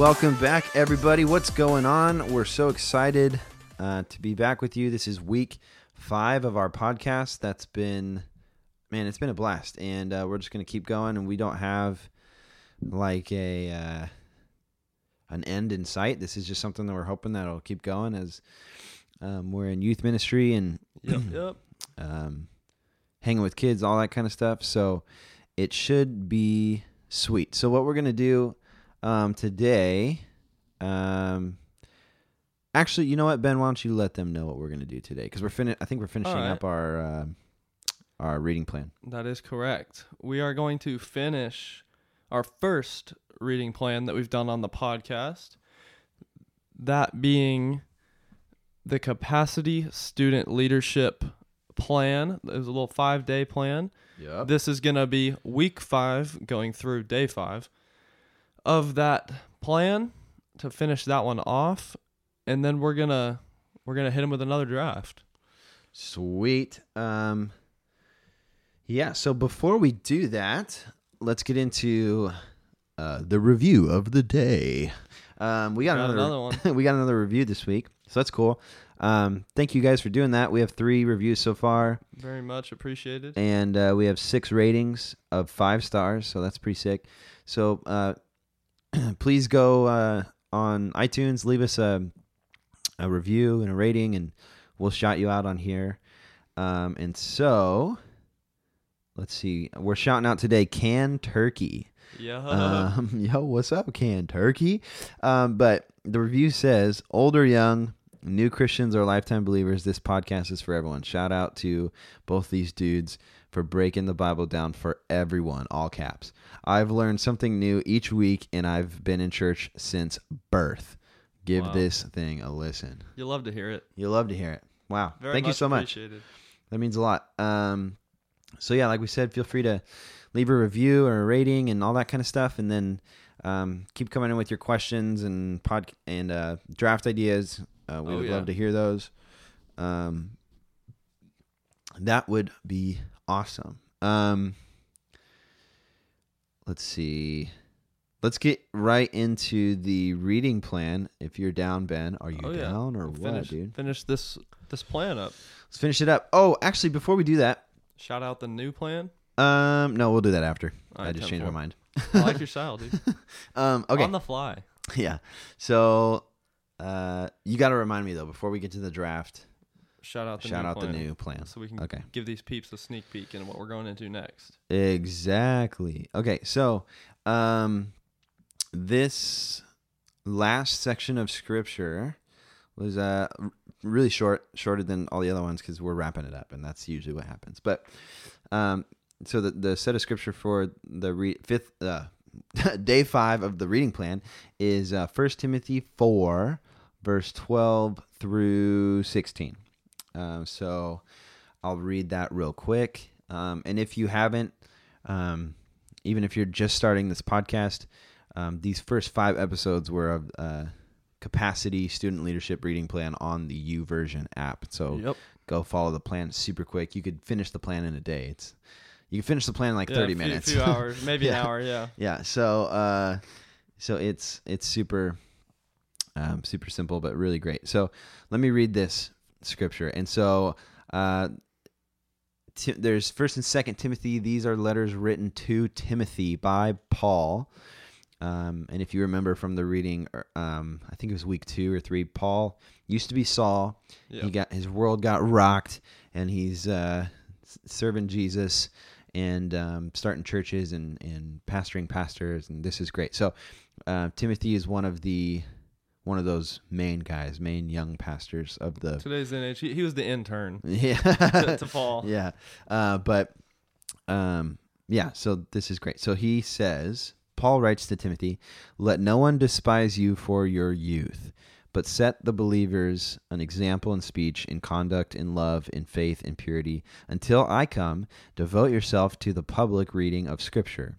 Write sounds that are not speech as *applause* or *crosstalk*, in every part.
Welcome back, everybody. What's going on? We're so excited uh, to be back with you. This is week five of our podcast. That's been, man, it's been a blast, and uh, we're just going to keep going. And we don't have like a uh, an end in sight. This is just something that we're hoping that it'll keep going as um, we're in youth ministry and *clears throat* Yep, yep. um, hanging with kids, all that kind of stuff. So it should be sweet. So what we're gonna do um, today, um, actually, you know what, Ben? Why don't you let them know what we're gonna do today? Because we're fin- I think we're finishing right. up our uh, our reading plan. That is correct. We are going to finish our first reading plan that we've done on the podcast. That being the capacity student leadership plan. It was a little five day plan. Yep. This is going to be week five, going through day five of that plan to finish that one off. And then we're to. We're gonna hit him with another draft. Sweet. Um, yeah. So before we do that, let's get into uh, the review of the day. Um, we got, Got another, another one. *laughs* we got another review this week, so that's cool. Um, thank you guys for doing that. We have three reviews so far, Very much appreciated. and uh, we have six ratings of five stars, so that's pretty sick. So uh, *clears throat* please go uh, on iTunes, leave us a a review and a rating, and we'll shout you out on here. Um, and so, let's see. We're shouting out today Can Turkey. Yeah. Um, *laughs* yo, what's up, Can Turkey? Um, but the review says, old or young, new Christians or lifetime believers, this podcast is for everyone. Shout out to both these dudes for breaking the Bible down for everyone, all caps. I've learned something new each week, and I've been in church since birth. Give Wow. this thing a listen. you love to hear it. You love to hear it. Wow. Very Thank you so much. appreciated. That means a lot. Um, so yeah, like we said, feel free to leave a review or a rating and all that kind of stuff, and then um, keep coming in with your questions and pod and uh, draft ideas. Uh, we Oh, would yeah. love to hear those. Um, that would be awesome. Um, let's see. Let's get right into the reading plan. If you're down, Ben, are you Oh, yeah. down or We'll what, finish, dude? Finish this this plan up. Let's finish it up. Oh, actually, before we do that, Shout out the new plan. Um, no, we'll do that after. I just 10-4. changed my mind. I like your style, dude. *laughs* Um, okay, On the fly. *laughs* yeah. So, uh, you got to remind me though before we get to the draft. Shout out the shout new out plan. the new plan. So we can Okay. give these peeps a sneak peek into what we're going into next. Exactly. Okay, so, um, this last section of scripture was uh really short, shorter than all the other ones because we're wrapping it up, and that's usually what happens. But, um, so the the set of scripture for the re- fifth uh, *laughs* day five of the reading plan is uh, 1 Timothy four, verse twelve through sixteen. Um, so I'll read that real quick. Um, and if you haven't, um, even if you're just starting this podcast, um, these first five episodes were of uh, capacity student leadership reading plan on the YouVersion app. So yep. go follow the plan super quick. You could finish the plan in a day. It's you can finish the plan in like Yeah, 30 a few- minutes. few *laughs* hours, maybe Yeah. an hour. Yeah. yeah. So uh, so it's it's super um, super simple but really great. So let me read this scripture. And so uh, Ti- there's First and Second Timothy. These are letters written to Timothy by Paul. Um, and if you remember from the reading, er, um, I think it was week two or three. Paul used to be Saul. Yep. He got his world got rocked, and he's uh, serving Jesus and um, starting churches and and pastoring pastors, and this is great. So uh, Timothy is one of the one of those main guys, main young pastors of the Today's NH. He, he was the intern *laughs* yeah *laughs* to, to Paul. *laughs* yeah uh, but um yeah so this is great so he says Paul writes to Timothy, "Let no one despise you for your youth, but set the believers an example in speech, in conduct, in love, in faith, in purity. Until I come, devote yourself to the public reading of Scripture."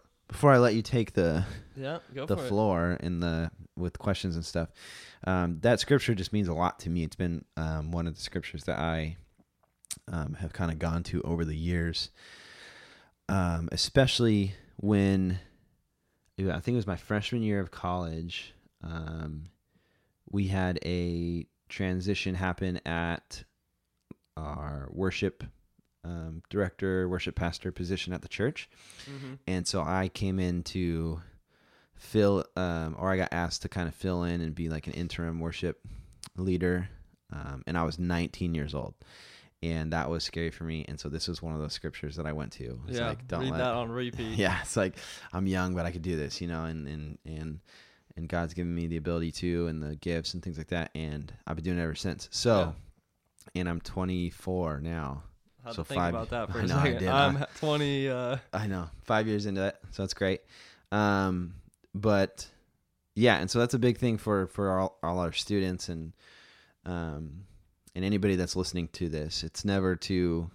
before I let you take the Yeah, go the floor in the with questions and stuff. Um, that scripture just means a lot to me. It's been um, one of the scriptures that I um, have kind of gone to over the years, um, especially when I think it was my freshman year of college. Um, we had a transition happen at our worship um, director, worship pastor position at the church. Mhm. and so I came in to fill, um, or I got asked to kind of fill in and be like an interim worship leader, um, and I was 19 years old, and that was scary for me. And so this was one of those scriptures that I went to. It's Yeah, like, don't read let, that on repeat. *laughs* yeah, it's like I'm young, but I could do this, you know, and and and and God's given me the ability to, and the gifts and things like that, and I've been doing it ever since. So, and I'm 24 now. Had So to think five- about that for I a *laughs* know, I second. did, I'm huh? 20. Uh, I know, five years into it, so that's great. Um, but yeah, and so that's a big thing for for all, all our students and um and anybody that's listening to this. It's never too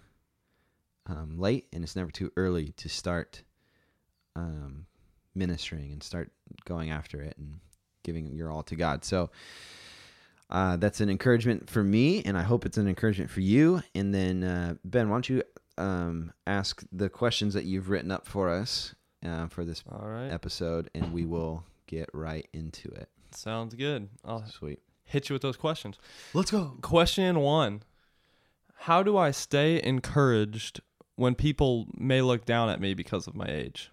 um, late, and it's never too early to start um, ministering and start going after it and giving your all to God. So. Uh, that's an encouragement for me, and I hope it's an encouragement for you. And then, uh, Ben, why don't you um, ask the questions that you've written up for us uh, for this right. episode, and we will get right into it. Sounds good. I'll Sweet. hit you with those questions. Let's go. Question one How do I stay encouraged when people may look down at me because of my age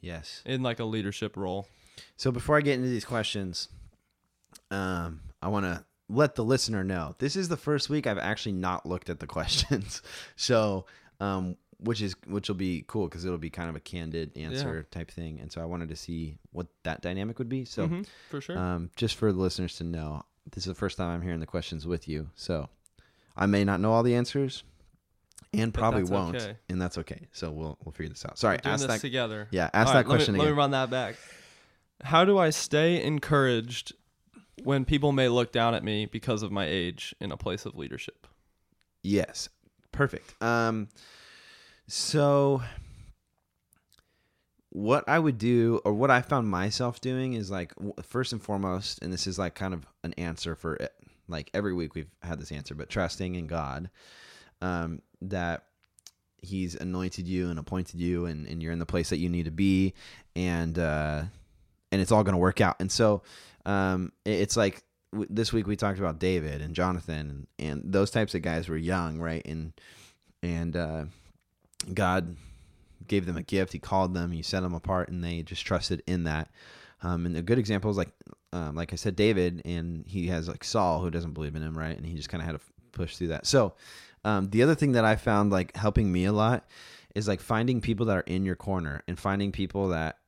Yes. in like a leadership role? So before I get into these questions, um, I want to let the listener know this is the first week I've actually not looked at the questions. *laughs* so, um, which is which will be cool because it'll be kind of a candid answer type thing, and so I wanted to see what that dynamic would be. So, Mhm, for sure. um, just for the listeners to know, this is the first time I'm hearing the questions with you. So, I may not know all the answers, and probably won't, okay. and that's okay. So we'll we'll figure this out. Sorry, We're doing ask this that. together. Yeah, ask All that right, let me- question Let me run that back. How do I stay encouraged when people may look down at me because of my age in a place of leadership? Yes. Perfect. Um so what I would do or what I found myself doing is like first and foremost and this is like kind of an answer for it. Like every week we've had this answer but trusting in God um that he's anointed you and appointed you and, and you're in the place that you need to be and uh and it's all going to work out. And so um it's like w- this week we talked about David and Jonathan and, and those types of guys were young, right? And and uh, God gave them a gift. He called them. He set them apart, and they just trusted in that. Um, and a good example is like, um, like I said, David, and he has like Saul who doesn't believe in him, right? And he just kind of had to f- push through that. So, um, the other thing that I found like helping me a lot is like finding people that are in your corner and finding people that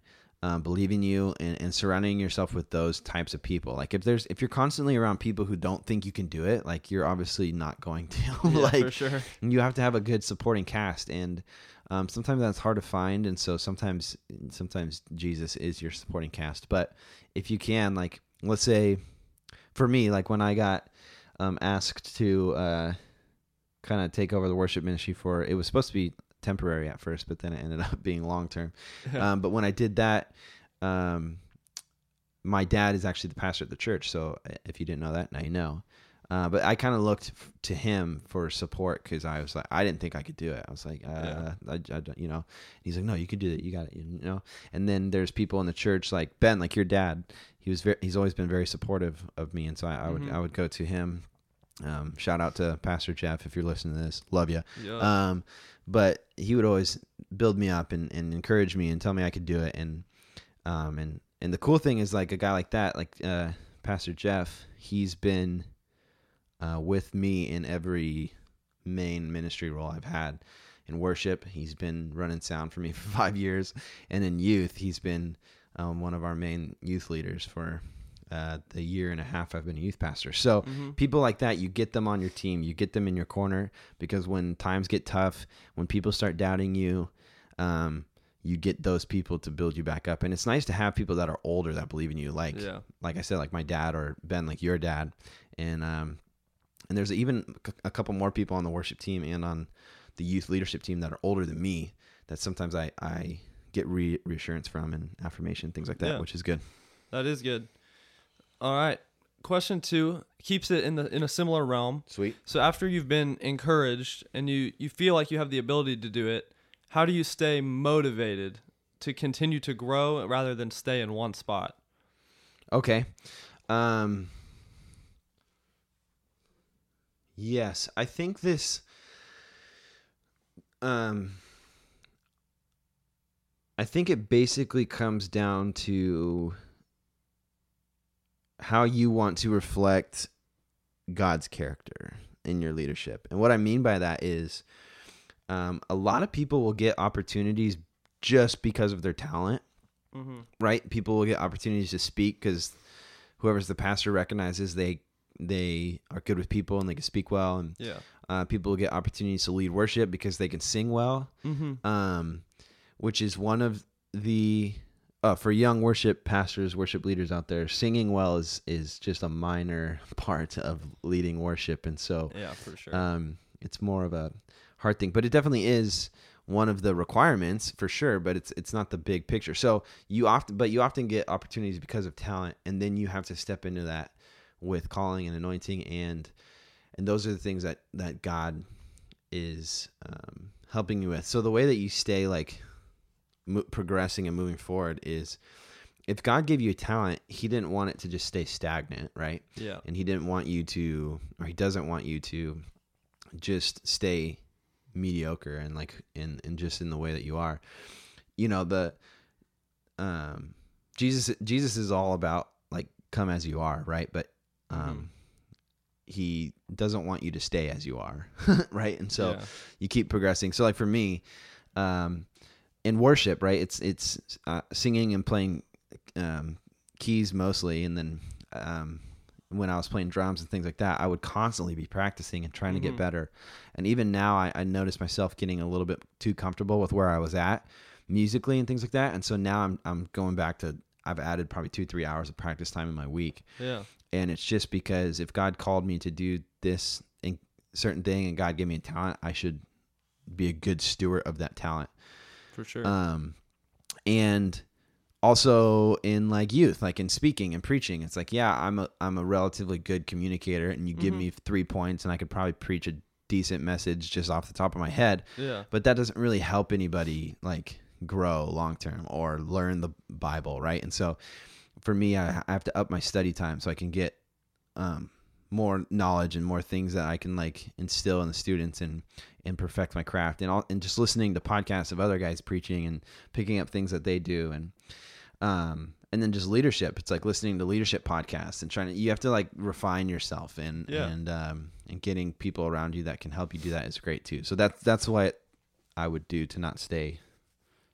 um, believe in you and, and surrounding yourself with those types of people. Like if there's if you're constantly around people who don't think you can do it, like you're obviously not going to. *laughs* Yeah, like for sure. you have to have a good supporting cast and um, sometimes that's hard to find and so sometimes sometimes jesus is your supporting cast but if you can like let's say for me like when i got um, asked to uh, kind of take over the worship ministry for it was supposed to be temporary at first but then it ended *laughs* up being long term *laughs* um, but when i did that um, my dad is actually the pastor at the church so uh, if you didn't know that now you know uh, but I kind of looked f- to him for support because I was like, I didn't think I could do it. I was like, uh, Yeah. I, I don't- you know, he's like, no, you can do it. You got it. You know. And then there's people in the church like Ben, like your dad. He was very, he's always been very supportive of me, and so I, I would Mhm. I would go to him. Um, shout out to Pastor Jeff if you're listening to this. Love you. Yeah. Um, but he would always build me up and, and encourage me and tell me I could do it and um and and the cool thing is like a guy like that, like uh, Pastor Jeff, he's been uh, with me in every main ministry role I've had. In worship, he's been running sound for me *laughs* for five years, and in youth, he's been um, one of our main youth leaders for uh, the year and a half I've been a youth pastor. So Mhm. people like that, you get them on your team, you get them in your corner because when times get tough, when people start doubting you, um, you get those people to build you back up. And it's nice to have people that are older that believe in you, like yeah. like I said, like my dad or Ben, like your dad, and um, and there's even a couple more people on the worship team and on the youth leadership team that are older than me that sometimes I I get re- reassurance from and affirmation things like that, Yeah. which is good. That is good. All right. Question two keeps it in the in a similar realm. Sweet. So after you've been encouraged and you you feel like you have the ability to do it, how do you stay motivated to continue to grow rather than stay in one spot? Okay. Um Yes, I think this um I think it basically comes down to how you want to reflect God's character in your leadership. And what I mean by that is um, a lot of people will get opportunities just because of their talent Mm-hmm. right? People will get opportunities to speak because whoever's the pastor recognizes they they are good with people and they can speak well, and Yeah. uh, people will get opportunities to lead worship because they can sing well, Mm-hmm. um, which is one of the uh, for young worship pastors, worship leaders out there. Singing well is is just a minor *laughs* part of leading worship, and so Yeah, for sure. um, it's more of a hard thing, but it definitely is one of the requirements for sure. But it's it's not the big picture. So you often, but you often get opportunities because of talent, and then you have to step into that with calling and anointing, and and those are the things that that God is um, helping you with. So the way that you stay like mo- progressing and moving forward is. If God gave you a talent, He didn't want it to just stay stagnant, right? yeah. and he didn't want you to or he doesn't want you to just stay mediocre and like in and just in the way that you are you know the um jesus jesus is all about like come as you are right but um he doesn't want you to stay as you are *laughs* right and so yeah. you keep progressing. So like for me, um, in worship, right? It's it's uh, singing and playing um, keys mostly, and then um, when I was playing drums and things like that, I would constantly be practicing and trying to Mhm. get better. And even now, I, I noticed myself getting a little bit too comfortable with where I was at musically and things like that. And so now I'm I'm going back to I've added probably two three hours of practice time in my week yeah. and it's just because if God called me to do this in certain thing and God gave me a talent, I should be a good steward of that talent. For sure. Um, and also in like youth, like in speaking and preaching, it's like yeah, I'm a I'm a relatively good communicator, and you give Mhm. me three points, and I could probably preach a decent message just off the top of my head, yeah. but that doesn't really help anybody like grow long term or learn the Bible, right? And so for me, I, I have to up my study time so I can get um, more knowledge and more things that I can like instill in the students and and perfect my craft and all and just listening to podcasts of other guys preaching and picking up things that they do and um and then just leadership it's like listening to leadership podcasts and trying to you have to like refine yourself and Yeah. and um and getting people around you that can help you do that is great too so that's that's what I would do to not stay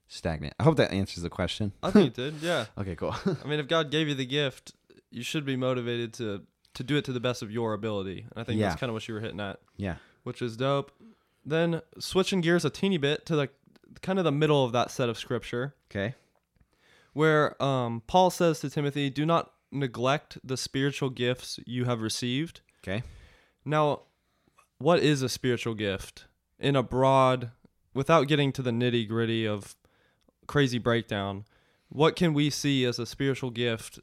stagnant I hope that answers the question I think it *laughs* did. Yeah. okay cool I mean, if God gave you the gift, you should be motivated to to do it to the best of your ability. And I think Yeah. that's kind of what you were hitting at, yeah which is dope. Then switching gears a teeny bit to the kind of the middle of that set of scripture, okay where um, Paul says to Timothy, "Do not neglect the spiritual gifts you have received." okay Now, what is a spiritual gift in a broad, without getting to the nitty gritty of crazy breakdown? What can we see as a spiritual gift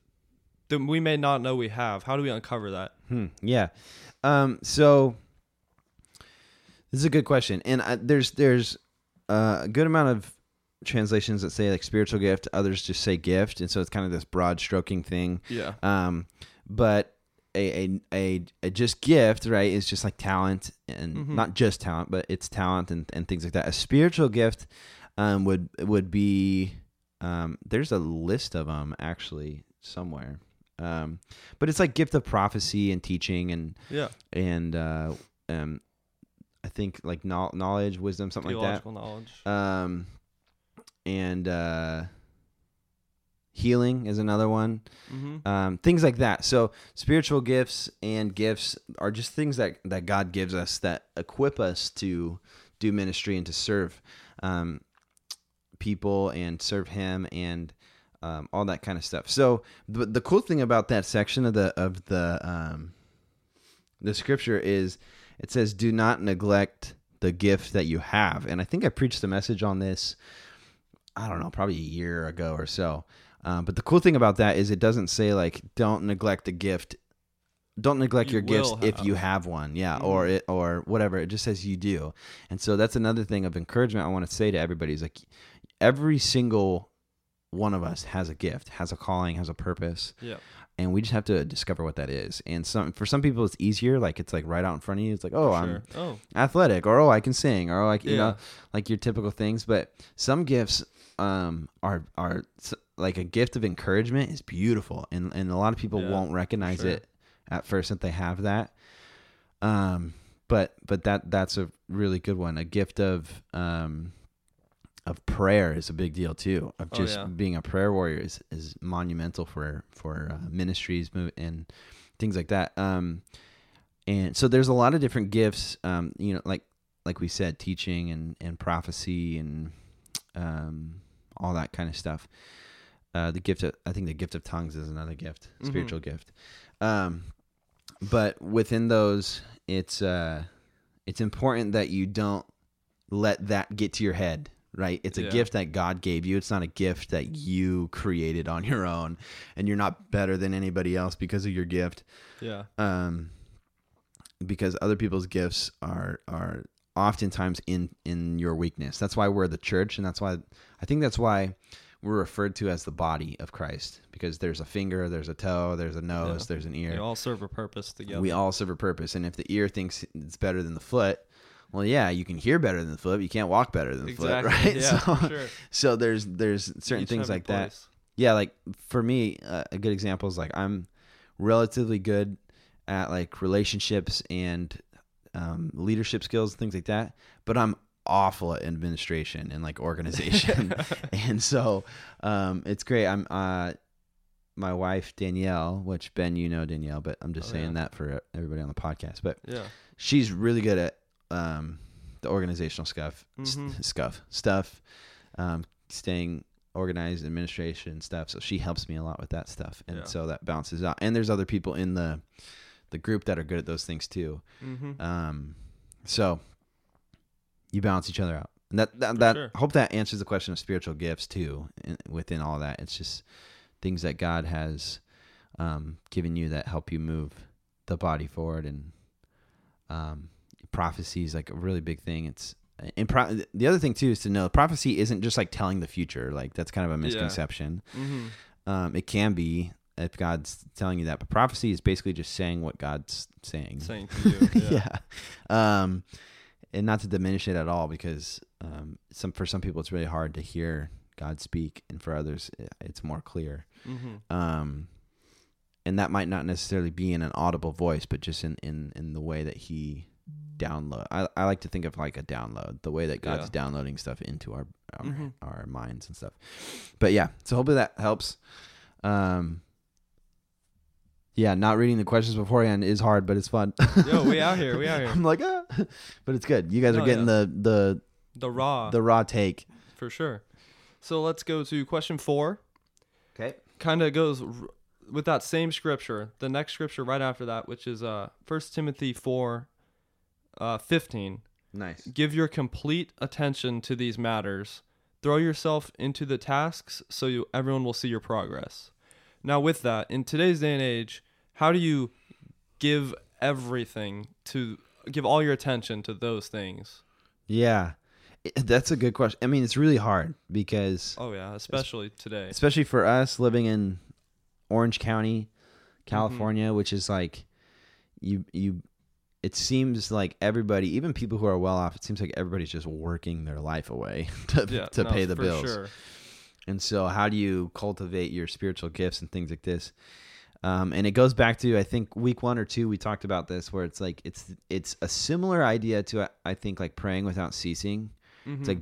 that we may not know we have? How do we uncover that? Hmm. Yeah. Um. So this is a good question, and I, there's there's uh, a good amount of translations that say like spiritual gift. Others just say gift, and so it's kind of this broad stroking thing. Yeah. Um. But a a a, a just gift, right, is just like talent, and Mhm. not just talent, but it's talent and and things like that. A spiritual gift, um, would would be Um, there's a list of them actually somewhere. Um, but it's like gift of prophecy and teaching and Yeah. and uh, um, I think like knowl- knowledge, wisdom, something like that. Knowledge. Um, and uh, healing is another one. mm-hmm. Um, things like that. So spiritual gifts and gifts are just things that that God gives us that equip us to do ministry and to serve um, people and serve Him and um, all that kind of stuff. So the the cool thing about that section of the of the um, the scripture is it says, "Do not neglect the gift that you have." And I think I preached a message on this. I don't know, probably a year ago or so. Um, but the cool thing about that is it doesn't say like don't neglect the gift, don't neglect You your gifts will if you have. have one, yeah, or it or whatever. It just says you do, and so that's another thing of encouragement I want to say to everybody is like every single one of us has a gift, has a calling, has a purpose, Yeah. and we just have to discover what that is. And some for some people it's easier, like it's like right out in front of you. It's like oh I'm. Oh. athletic or oh I can sing or oh I can, you know like your typical things but some gifts um are are like a gift of encouragement is beautiful and and a lot of people Yeah, won't recognize sure. it at first that they have that um but but that that's a really good one a gift of um of prayer is a big deal too of Oh, just yeah. being a prayer warrior is, is monumental for for uh, ministries and things like that um and so there's a lot of different gifts um you know like like we said teaching and and prophecy and um all that kind of stuff uh the gift of i think the gift of tongues is another gift Mhm. spiritual gift um but within those it's uh it's important that you don't let that get to your head right it's a Yeah. gift that god gave you it's not a gift that you created on your own and you're not better than anybody else because of your gift Yeah. um, because other people's gifts are are oftentimes in in your weakness. That's why we're the church, and that's why I think that's why we're referred to as the body of Christ because there's a finger, there's a toe, there's a nose, Yeah. there's an They ear. all serve a purpose together. We all serve a purpose, and if the ear thinks it's better than the foot. Well, yeah, you can hear better than the foot, you can't walk better than the *laughs* exactly. foot, right? Yeah. so, sure. so there's there's certain Each things like that place. yeah like for me uh, a good example is like i'm relatively good at like relationships and um, leadership skills and things like that but i'm awful at administration and like organization *laughs* *laughs* and so um, it's great i'm uh, my wife danielle which ben you know danielle but i'm just Oh, saying yeah. that for everybody on the podcast but Yeah. she's really good at um, the organizational stuff, s- *laughs* Mhm. stuff, stuff, um, staying organized, administration stuff. So she helps me a lot with that stuff, and Yeah. so that balances out. And there's other people in the the group that are good at those things too. Mm-hmm. Um, so you balance each other out. And that that, that sure. I hope that answers the question of spiritual gifts too. in- Within all that, it's just things that God has um, given you that help you move the body forward, and um, prophecy is like a really big thing. It's and pro- the other thing too is to know prophecy isn't just like telling the future. Like that's kind of a Yeah. misconception. Mm-hmm. Um, it can be if God's telling you that, but prophecy is basically just saying what God's saying. Saying *laughs* to you. Yeah. yeah. Um, and not to diminish it at all, because um, some for some people it's really hard to hear God speak, and for others it's more clear. Mm-hmm. Um, and that might not necessarily be in an audible voice, but just in in in the way that He download. I I like to think of like a download, the way that God's Yeah. downloading stuff into our our, Mhm. our minds and stuff. But yeah, so hopefully that helps. Um, yeah, not reading the questions beforehand is hard, but it's fun. Yo, we out here. We out *laughs* here. I'm like, ah. but it's good. You guys are Oh, getting the the The raw. the raw take. for sure. So let's go to question four. Okay. Kind of goes r- with that same scripture. The next scripture right after that, which is uh First Timothy four, uh, fifteen. Nice. Give your complete attention to these matters. Throw yourself into the tasks so you everyone will see your progress. Now, with that, in today's day and age, how do you give everything to give all your attention to those things? Yeah, that's a good question. I mean, it's really hard because, Oh yeah, especially today. especially for us living in Orange County, California, Mm-hmm. which is like you you. It seems like everybody, even people who are well off, it seems like everybody's just working their life away *laughs* to Yeah, to no, pay the bills. Sure. and so how do you cultivate your spiritual gifts and things like this? Um, and it goes back to I think week one or two we talked about this where it's like it's it's a similar idea to I think like praying without ceasing. Mhm. It's like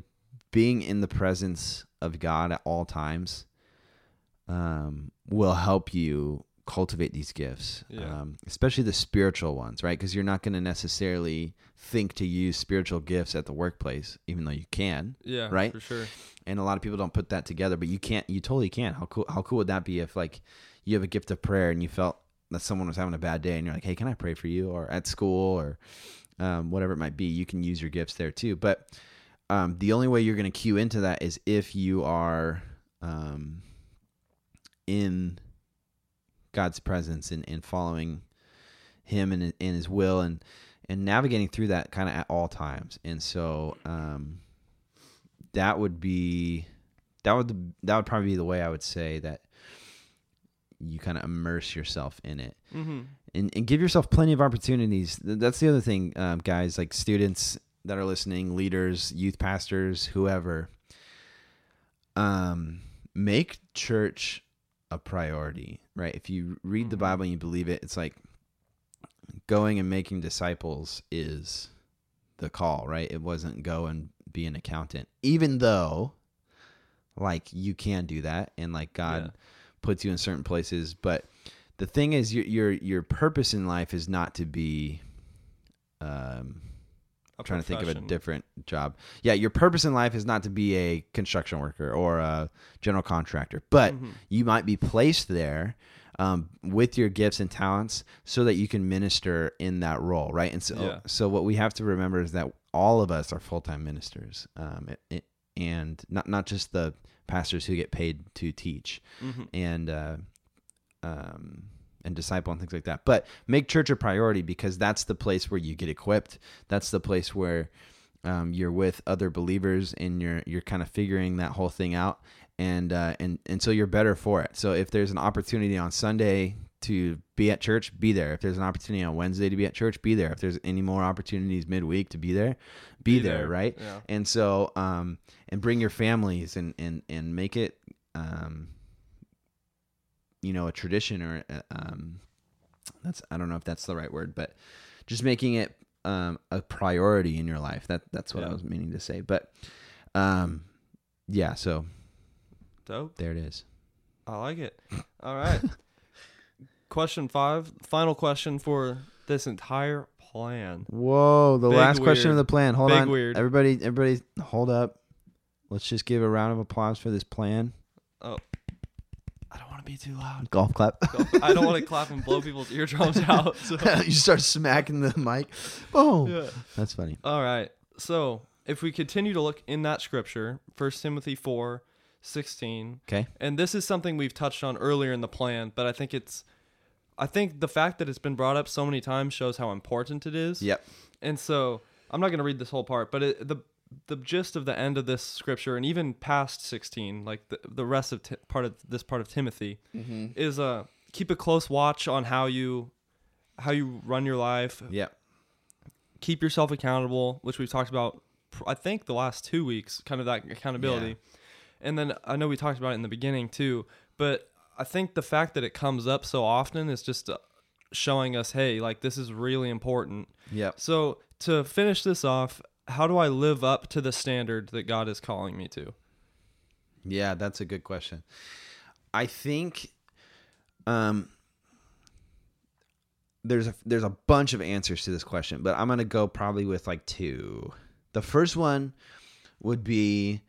being in the presence of God at all times um, will help you cultivate these gifts, Yeah. um, especially the spiritual ones, right? Because you're not going to necessarily think to use spiritual gifts at the workplace, even though you can. yeah, right? for sure. And a lot of people don't put that together, but you can't. You totally can. How cool? How cool would that be if like you have a gift of prayer and you felt that someone was having a bad day and you're like, hey, can I pray for you? Or at school or um, whatever it might be, you can use your gifts there too. But um, the only way you're going to cue into that is if you are um, in God's presence and, and following Him and, and His will and and navigating through that kind of at all times. And so um, that would be that would that would probably be the way I would say that you kind of immerse yourself in it Mm-hmm. and, and give yourself plenty of opportunities. That's the other thing, um, guys, like students that are listening, leaders, youth pastors, whoever. Um, make church a priority, right? If you read the Mhm. Bible and you believe it, it's like going and making disciples is the call, right? It wasn't go and be an accountant, even though, like, you can do that, and like God Yeah. puts you in certain places, but the thing is your your your purpose in life is not to be um I'm trying to think of a different job. Yeah, your purpose in life is not to be a construction worker or a general contractor, but Mhm. you might be placed there um, with your gifts and talents so that you can minister in that role, right? And so, Yeah. so what we have to remember is that all of us are full time ministers, um, it, it- and not not just the pastors who get paid to teach Mhm. and uh, um, and disciple and things like that. But make church a priority because that's the place where you get equipped. That's the place where um, you're with other believers and you're you're kind of figuring that whole thing out, and uh, and and so you're better for it. So if there's an opportunity on Sunday to be at church, be there. If there's an opportunity on Wednesday to be at church, be there. If there's any more opportunities midweek to be there, be, there, right? Yeah. and so um and bring your families and and and make it um you know a tradition or uh, um that's i don't know if that's the right word but just making it um a priority in your life that that's what i was meaning to say but um yeah so Dope. there it is I like it. All right. *laughs* question five. Final question for this entire plan. whoa the Big last question of the plan hold Big on weird. everybody everybody hold up let's just give a round of applause for this plan Oh, I don't to be too loud. golf clap I don't want to clap and blow people's *laughs* eardrums out. *laughs* So. you start smacking the mic boom Yeah. that's funny All right. So if we continue to look in that scripture, 1 Timothy 4 16, okay and this is something we've touched on earlier in the plan, but I think it's, I think the fact that it's been brought up so many times shows how important it is. yep And so I'm not going to read this whole part, but it, the the gist of the end of this scripture and even past 16, like the, the rest of ti part of this part of Timothy, is uh keep a close watch on how you how you run your life, yeah keep yourself accountable, which we've talked about, I think, the last two weeks, kind of that accountability. And then I know we talked about it in the beginning too, but I think the fact that it comes up so often is just uh, showing us, hey, like this is really important. yeah So to finish this off, how do I live up to the standard that God is calling me to? Yeah, that's a good question. I think um there's a there's a bunch of answers to this question, but I'm going to go probably with like two. The first one would be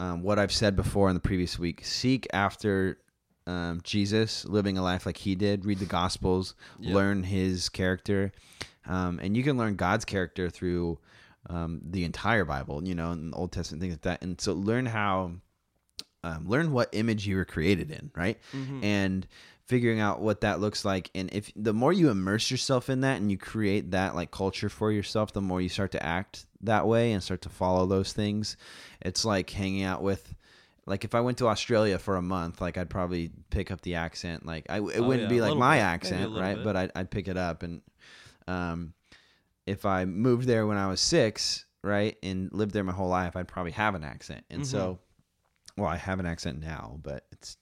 um, what I've said before in the previous week. Seek after um, Jesus, living a life like he did. Read the Gospels, Yep. learn his character. Um, and you can learn God's character through um, the entire Bible, you know, and the Old Testament, things like that. And so learn how, um, learn what image you were created in, right? And figuring out what that looks like. And if the more you immerse yourself in that and you create that like culture for yourself, the more you start to act that way and start to follow those things. It's like hanging out with, like if I went to Australia for a month, like I'd probably pick up the accent. Like I, it Oh, wouldn't yeah, be like my bit. Accent, right? bit. But I'd, I'd pick it up. And um, if I moved there when I was six, right, and lived there my whole life, I'd probably have an accent. And so well, I have an accent now, but it's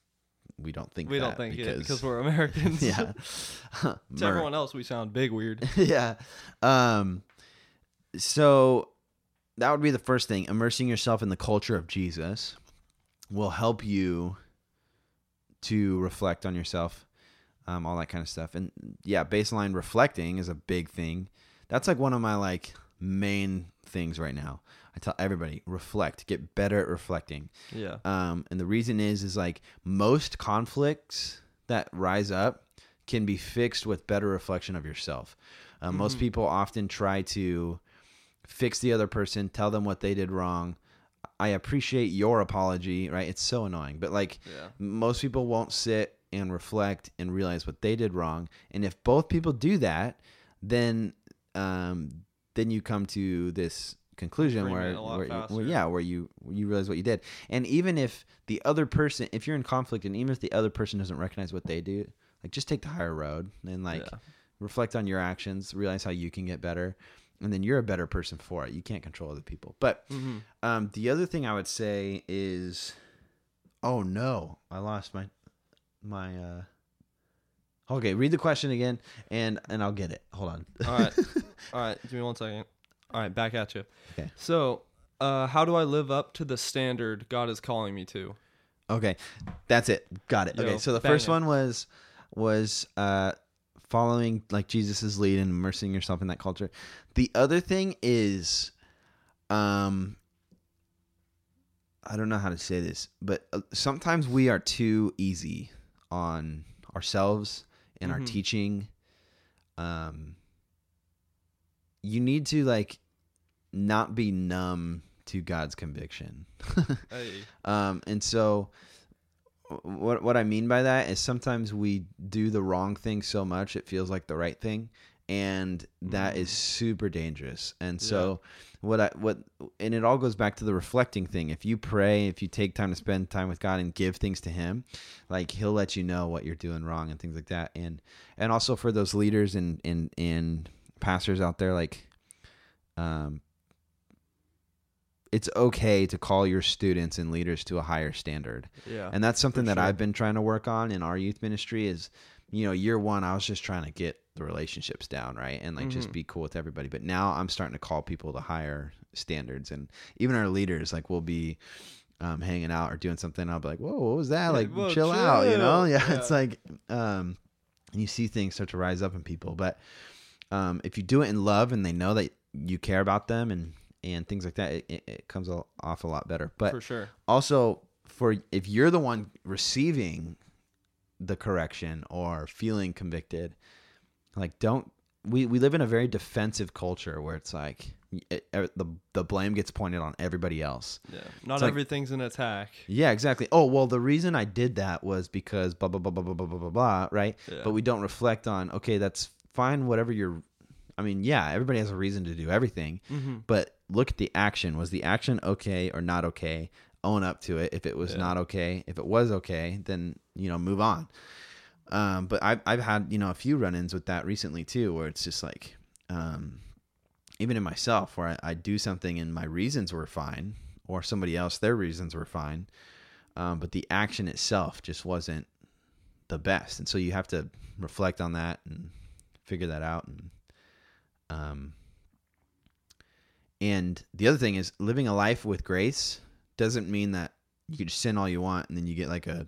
we don't think we don't think because, it because we're *laughs* Americans. yeah. *laughs* *laughs* to Mer- everyone else, we sound big weird. yeah. Um so that would be the first thing. Immersing yourself in the culture of Jesus will help you to reflect on yourself, um, all that kind of stuff. And yeah, baseline reflecting is a big thing. That's like one of my like main things right now. I tell everybody reflect, get better at reflecting. Yeah. Um, and the reason is is like most conflicts that rise up can be fixed with better reflection of yourself. Uh, Most Mhm. people often try to fix the other person, tell them what they did wrong. I appreciate your apology, right? It's so annoying, but like Yeah. most people won't sit and reflect and realize what they did wrong. And if both people do that, then um, then you come to this conclusion where, Agreement a lot where, where yeah, where you you realize what you did. And even if the other person, if you're in conflict, and even if the other person doesn't recognize what they do, like just take the higher road and like yeah. reflect on your actions, realize how you can get better, and then you're a better person for it. You can't control other people. But hmm um, the other thing I would say is, oh no, I lost my my. uh Okay, read the question again, and and I'll get it. Hold on. All right. *laughs* All right. Give me one second. All right. Back at you. Okay. So, uh, how do I live up to the standard God is calling me to? Okay, that's it. Got it. Yo, okay, so the first it. one was was uh following like Jesus's lead and immersing yourself in that culture. The other thing is um I don't know how to say this, but uh, sometimes we are too easy on ourselves and our Mhm. teaching. Um you need to like not be numb to God's conviction. *laughs* Hey. Um, and so, what what I mean by that is sometimes we do the wrong thing so much it feels like the right thing, and that is super dangerous. And so, what I what and it all goes back to the reflecting thing. If you pray, if you take time to spend time with God and give things to Him, like He'll let you know what you're doing wrong and things like that. And and also for those leaders and and and pastors out there, like, um, it's okay to call your students and leaders to a higher standard. Yeah. And that's something that sure. I've been trying to work on in our youth ministry is, you know, year one, I was just trying to get the relationships down, right? And like just Mhm. be cool with everybody. But now I'm starting to call people to higher standards. And even our leaders, like, we'll be um, hanging out or doing something. I'll be like, whoa, what was that? Yeah, Like, whoa, chill, out, you know? *laughs* chill. Yeah, It's like, um, you see things start to rise up in people. But um, if you do it in love and they know that you care about them and, and things like that, it, it, it comes off a lot better. But for sure. also for if you're the one receiving the correction or feeling convicted like don't we, we live in a very defensive culture where it's like it, it- the the blame gets pointed on everybody else Yeah. Not like- everything's an attack. yeah exactly oh well the reason i did that was because blah blah blah blah blah blah blah blah, blah right Yeah. but we don't reflect on okay that's fine whatever you're i mean yeah everybody has a reason to do everything hmm but look at the action. Was the action okay or not okay? Own up to it. If it was Yeah. not okay, if it was okay, then you know move on. Um, but I've I've had you know a few run-ins with that recently too, where it's just like, um, even in myself, where I, I do something and my reasons were fine, or somebody else their reasons were fine, um, but the action itself just wasn't the best, and so you have to reflect on that and figure that out and um and the other thing is living a life with grace doesn't mean that you can just sin all you want and then you get like a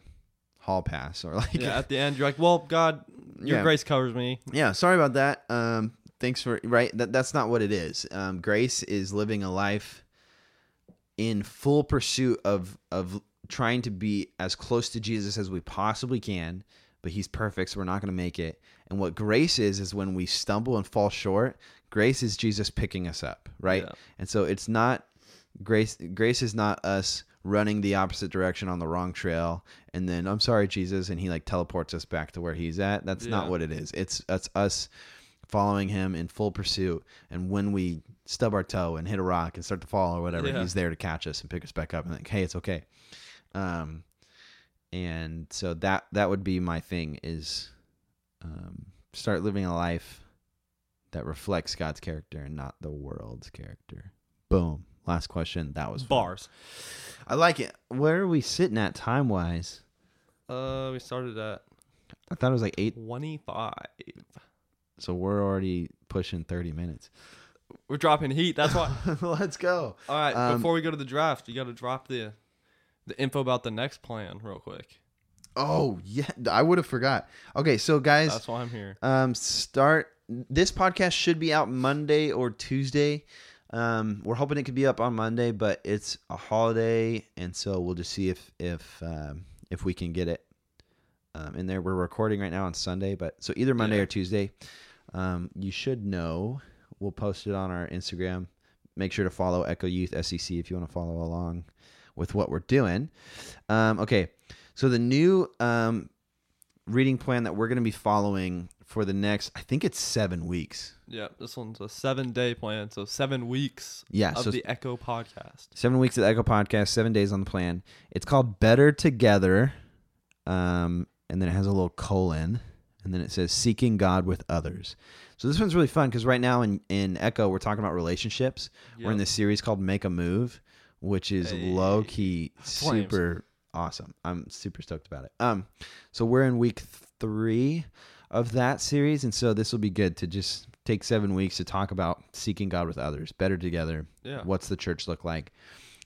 hall pass or like Yeah. At the end, you're like, well, God, your Yeah. grace covers me. yeah sorry about that um thanks for right that that's not what it is um grace is living a life in full pursuit of of trying to be as close to Jesus as we possibly can but he's perfect so we're not going to make it and what grace is is when we stumble and fall short grace is Jesus picking us up right Yeah. and so it's not grace grace is not us running the opposite direction on the wrong trail and then I'm sorry Jesus and he like teleports us back to where he's at. That's not what it is. It's that's us following him in full pursuit and when we stub our toe and hit a rock and start to fall or whatever, Yeah. he's there to catch us and pick us back up and like, "Hey, it's okay." Um and so that that would be my thing is um start living a life that reflects God's character and not the world's character. Boom. Last question. That was fun. Bars. I like it. Where are we sitting at time wise? Uh, we started at I thought it was like eight, 25. so we're already pushing thirty minutes. We're dropping heat. That's why. *laughs* Let's go. All right. Um, before we go to the draft, you got to drop the the info about the next plan real quick. Oh yeah, I would have forgot. Okay, so guys, That's why I'm here. um, start this podcast should be out Monday or Tuesday. Um, we're hoping it could be up on Monday, but it's a holiday, and so we'll just see if if um, if we can get it um, in there. We're recording right now on Sunday, but so either Monday Yeah. or Tuesday. Um, you should know. We'll post it on our Instagram. Make sure to follow Echo Youth SEC if you want to follow along with what we're doing. Um, okay, so the new um, reading plan that we're going to be following for the next, I think it's seven weeks. Yeah, this one's a seven day plan, so seven weeks Yeah, of so the Echo podcast. seven weeks of the Echo Podcast, seven days on the plan. It's called Better Together, um, and then it has a little colon, and then it says Seeking God with Others. So this one's really fun because right now in in Echo we're talking about relationships. We're in Yep. this series called Make a Move, which is Hey. low key *laughs* super awesome. I'm super stoked about it. Um, so we're in week three of that series, and so this will be good to just take seven weeks to talk about seeking God with others, better together. Yeah. What's the church look like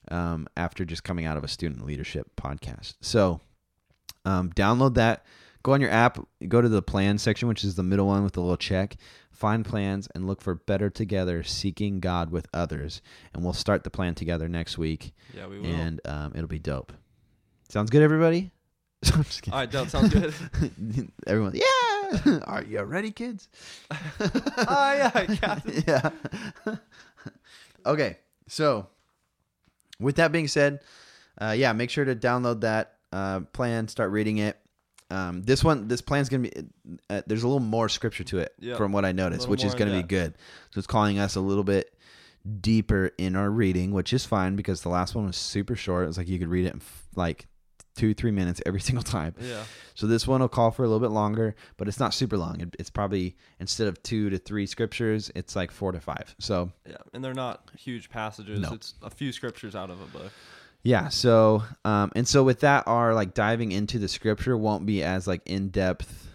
um, after just coming out of a student leadership podcast? So um, download that. Go on your app, go to the plan section, which is the middle one with the little check. Find plans and look for better together, seeking God with others. And we'll start the plan together next week, Yeah, we will. and um, it'll be dope. Sounds good, everybody? *laughs* I'm just kidding. All right, that sounds good. *laughs* Everyone, yeah. *laughs* Are you ready, kids? *laughs* oh yeah, Captain. *laughs* yeah. okay, so with that being said, uh, yeah, make sure to download that uh, plan, start reading it. Um, this one, this plan's gonna be. Uh, there's a little more scripture to it Yep. from what I noticed, which is gonna be good. So it's calling us a little bit deeper in our reading, which is fine because the last one was super short. It was like you could read it in f- like two, three minutes every *laughs* single time. Yeah. So this one will call for a little bit longer, but it's not super long. It, it's probably instead of two to three scriptures, it's like four to five. So Yeah, and they're not huge passages. No. It's a few scriptures out of a book. yeah. So um, and so with that, our like diving into the scripture won't be as like in depth,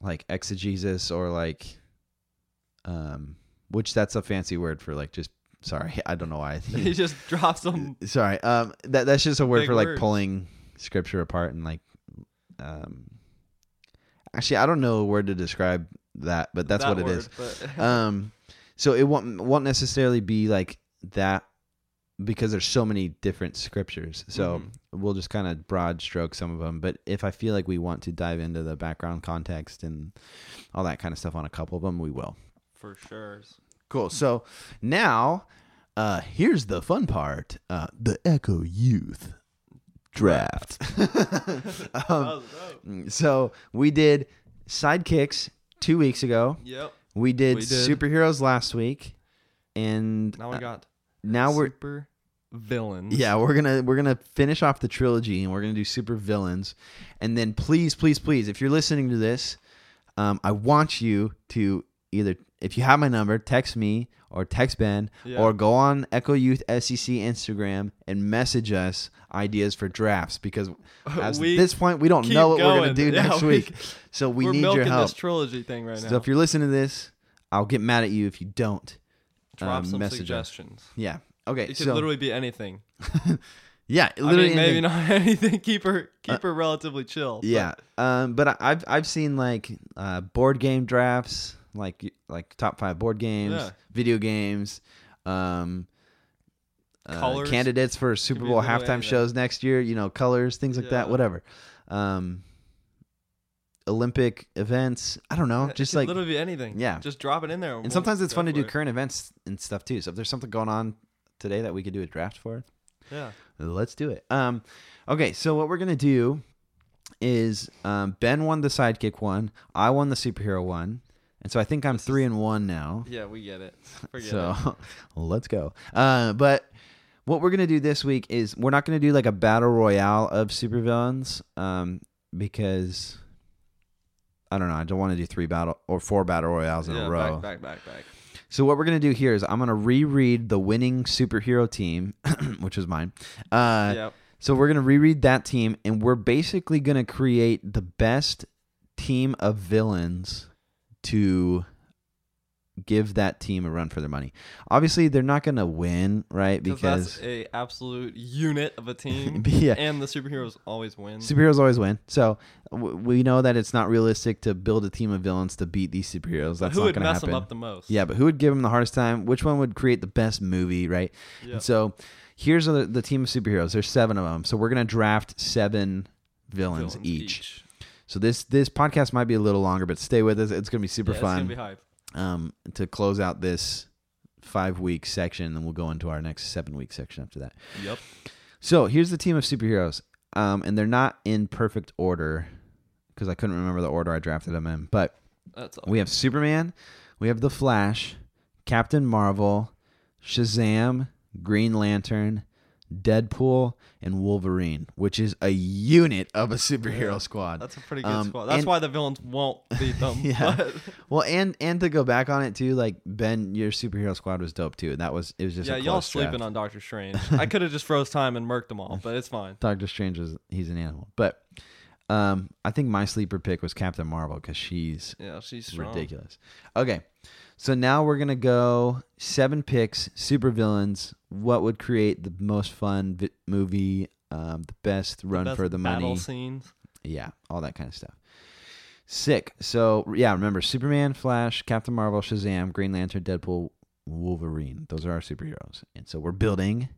like exegesis or like, um, which that's a fancy word for like just sorry, *laughs* I don't know why. *laughs* he just drops them. sorry, um, that that's just a word Big for like words. pulling scripture apart and like, um. Actually, I don't know a word to describe that, but that's that what it word, is. But *laughs* um so it won't won't necessarily be like that because there's so many different scriptures so Mhm. we'll just kind of broad stroke some of them but if i feel like we want to dive into the background context and all that kind of stuff on a couple of them we will for sure. cool so now uh here's the fun part uh the echo youth draft *laughs* um, so we did sidekicks two weeks ago Yep. we did, We did. superheroes last week, and Now we uh, got now we're super villains. yeah we're gonna we're gonna finish off the trilogy and we're gonna do super villains, and then please please please if you're listening to this, um, I want you to either if you have my number text me or text Ben Yeah. or go on Echo Youth SEC Instagram and message us ideas for drafts because *laughs* at this point we don't know what we're gonna do *laughs* Yeah, next we- week, so we need your help. this trilogy thing right now. So if you're listening to this, I'll get mad at you if you don't. Drop um, some message us. suggestions. Yeah. Okay. It could so literally be anything. *laughs* yeah, I mean, maybe anything. not anything. Keep her, keep her relatively chill. but- Yeah. Um, but I- I've I've seen like uh, board game drafts, like like top five board games, Yeah. video games, um, uh, Colors. candidates for Super Bowl halftime shows next year. You know, colors, things like that. Whatever. Um, Olympic events. I don't know. Just like literally anything. Yeah. Just drop it in there. And sometimes it's fun to do current events and stuff too. So if there's something going on today that we could do a draft for, Yeah. let's do it. Um, okay, so what we're gonna do is um, Ben won the sidekick one, I won the superhero one, and so I think I'm three and one now. Yeah, we get it. *laughs* Forget it. So *laughs* let's go. Uh, but what we're gonna do this week is we're not gonna do like a battle royale of supervillains, um, because I don't know. I don't want to do three battle or four battle royales in yeah, a row. Back, back, back, back. So what we're gonna do here is I'm gonna reread the winning superhero team, *clears throat* which was mine. Uh, yep. So we're gonna reread that team, and we're basically gonna create the best team of villains to give that team a run for their money. Obviously, they're not gonna win, right? Because that's a absolute unit of a *laughs* team, yeah, and the superheroes always win. superheroes always win. So w- we know that it's not realistic to build a team of villains to beat these superheroes. That's who not would gonna mess happen. them up the most? Yeah, but who would give them the hardest time? Which one would create the best movie, right? Yep. And so here's the, the team of superheroes. There's seven of them. So we're gonna draft seven villains, Villains each. So this this podcast might be a little longer, but stay with us. It's gonna be super Yeah, fun It's gonna be hype. um, to close out this five week section, and we'll go into our next seven week section after that. Yep. So here's the team of superheroes, um, and they're not in perfect order because I couldn't remember the order I drafted them in. But That's all. we have Superman, we have the Flash, Captain Marvel, Shazam, Green Lantern, Deadpool, and Wolverine, which is a unit of a superhero Yeah. squad. That's a pretty good Um, squad. That's and- why the villains won't beat them. *laughs* Yeah. but- Well, and and to go back on it too, like Ben, your superhero squad was dope too, and that was it was just yeah, y'all sleeping draft. on Doctor Strange. *laughs* I could have just froze time and murked them all, but it's fine. Doctor Strange was he's an animal, but um, I think my sleeper pick was Captain Marvel because she's Yeah, she's strong. ridiculous. Okay, so now we're gonna go seven picks, super villains. What would create the most fun vi- movie? Um, the best run Best for the money. battle scenes. Yeah, all that kind of stuff. Sick. So yeah, remember Superman, Flash, Captain Marvel, Shazam, Green Lantern, Deadpool, Wolverine. Those are our superheroes, and so we're building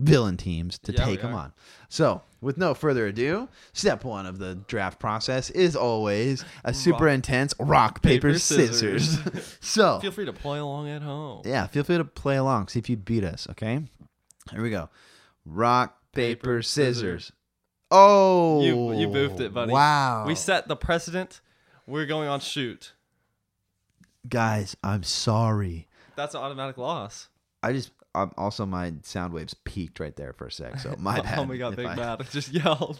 villain teams to Yeah, take them are. on. So with no further ado, step one of the draft process is always a super Rock, intense rock paper, paper, scissors. scissors. *laughs* *laughs* so Feel free to play along at home. yeah, feel free to play along. See if you beat us. Okay, here we go. Rock paper, Paper, scissors. scissors. Oh, You- you boofed it, buddy. Wow, We set the precedent. We're going on shoot. guys. I'm sorry. That's an automatic loss. I just um, also my sound waves peaked right there for a sec. So *laughs* my bad. oh my god, Big I- Bad *laughs* *laughs* just yelled.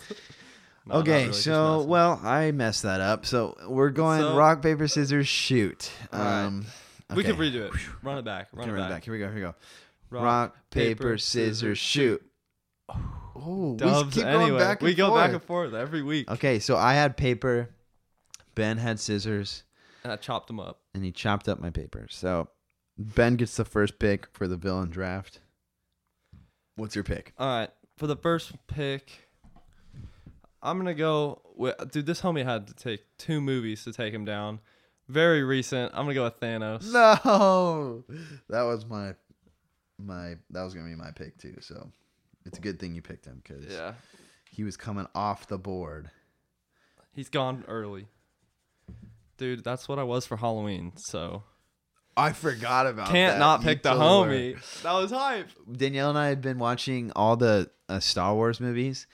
No, okay, really, so well, I messed that up. So we're going So- rock paper scissors shoot. Right. Um, we can redo it. Run it back. Run it run it back. back. Here we go. Here we go. Rock, paper, scissors, shoot. *sighs* Oh, we keep anyway. going back and we go forth. back and forth every week. Okay, so I had paper. Ben had scissors, And I chopped them up. and he chopped up my paper. So Ben gets the first pick for the villain draft. What's your pick? All right. For the first pick, I'm going to go with. Dude, this homie had to take two movies to take him down. Very recent. I'm going to go with Thanos. *laughs* No, that was my my that was gonna be my pick too. So it's a good thing you picked him because Yeah. he was coming off the board. He's gone early. Dude, that's what I was for Halloween. So I forgot about can't that. not You pick the totally were. homie. That was hype. Danielle and I had been watching all the uh, Star Wars movies,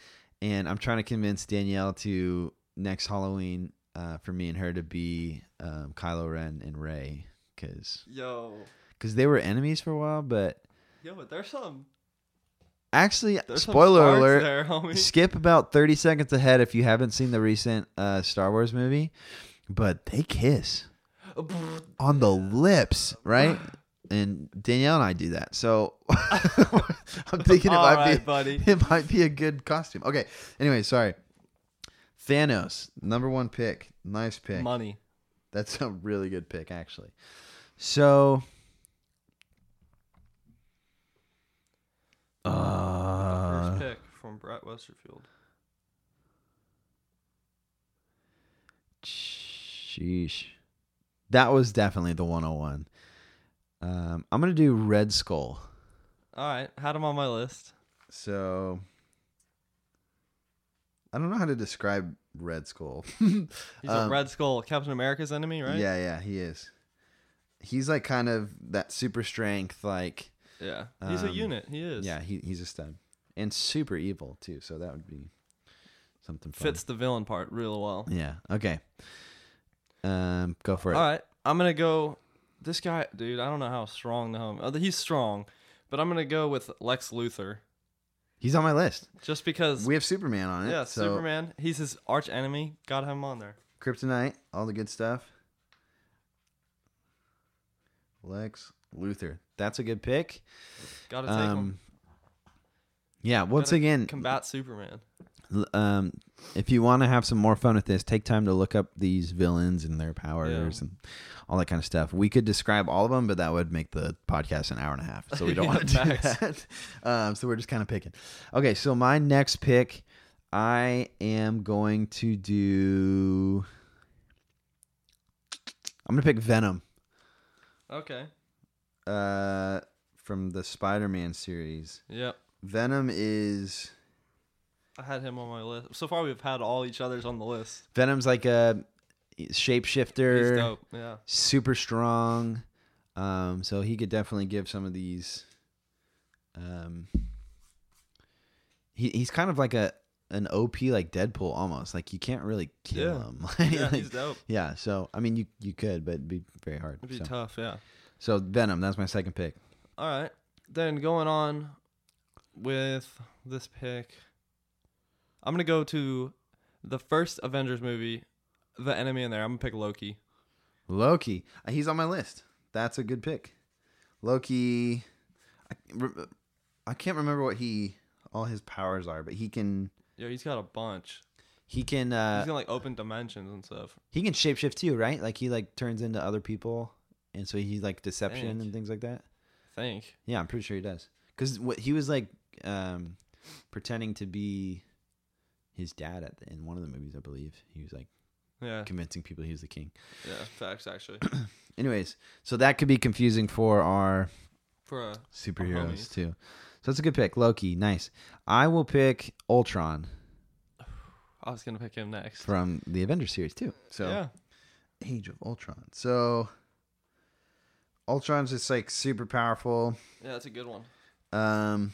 and I'm trying to convince Danielle to next Halloween uh, for me and her to be um, Kylo Ren and Rey because Yo. because they were enemies for a while, but Yo, but there's some. actually, There's some spoiler sparks alert. there, homie. Skip about 30 seconds ahead if you haven't seen the recent uh, Star Wars movie, but they kiss on the lips, right? And Danielle and I do that. So *laughs* I'm thinking it All might right, be buddy. *laughs* it might be a good costume. Okay. Anyway, sorry. Thanos, number one pick. Nice pick. Money. That's a really good pick, actually. So, uh, First pick from Brett Westerfield. sheesh, that was definitely the 101. Um, I'm gonna do Red Skull. All right, had him on my list. So, I don't know how to describe Red Skull. He's *laughs* He's a Red Skull, Captain America's enemy, right? Yeah, yeah, he is. He's like kind of that super strength, like Yeah. He's a Um, unit. He is. yeah, he, he's a stud and super evil too. So that would be something fun. Fits the villain part real well. Yeah. Okay. Um, go for it. All right, I'm gonna go. This guy, dude, I don't know how strong the home. Uh, he's strong, but I'm gonna go with Lex Luthor, He's on my list. just because. We have Superman on it. yeah, so Superman. He's his arch enemy. Gotta have him on there. Kryptonite, all the good stuff. Lex Luthor. That's a good pick. Gotta take him. Um, yeah. Once Gotta again, Combat Superman. Um, if you want to have some more fun with this, take time to look up these villains and their powers and all that kind of stuff. We could describe all of them, but that would make the podcast an hour and a half. So we don't *laughs* want to do that. *laughs* Um, so we're just kind of picking. Okay, so my next pick, I am going to do. I'm gonna pick Venom. Okay. Uh, from the Spider-Man series. Yep. Venom is I had him on my list. So far, we've had all each other's on the list. Venom's like a He's shapeshifter. dope. Yeah. super strong. Um, so he could definitely give some of these. Um, he he's kind of like a an OP like Deadpool almost. Like you can't really kill Yeah. him. *laughs* Yeah, he's dope. yeah, So I mean, you you could, but it'd be very hard. It'd be so. tough. Yeah. so Venom, that's my second pick. All right. Then going on with this pick, I'm gonna go to the first Avengers movie, the enemy in there. I'm gonna pick Loki. Loki, Uh, he's on my list. That's a good pick. Loki, I, I can't remember what he all his powers are, but he can Yeah, he's got a bunch. he can he's uh, gonna like open dimensions and stuff. He can shapeshift too, right? Like he like turns into other people, and so he's like deception Think. and things like that. I think. Yeah, I'm pretty sure he does. Because what he was like um, pretending to be his dad at the, in one of the movies, I believe. He was like Yeah. convincing people he was the king. Yeah. Facts actually. *clears throat* Anyways, so that could be confusing for our For a superheroes too. So that's a good pick, Loki. Nice. I will pick Ultron I was gonna pick him next. from the Avengers series too. So yeah. Age of Ultron. So Ultron's just like super powerful. Yeah, that's a good one. Um,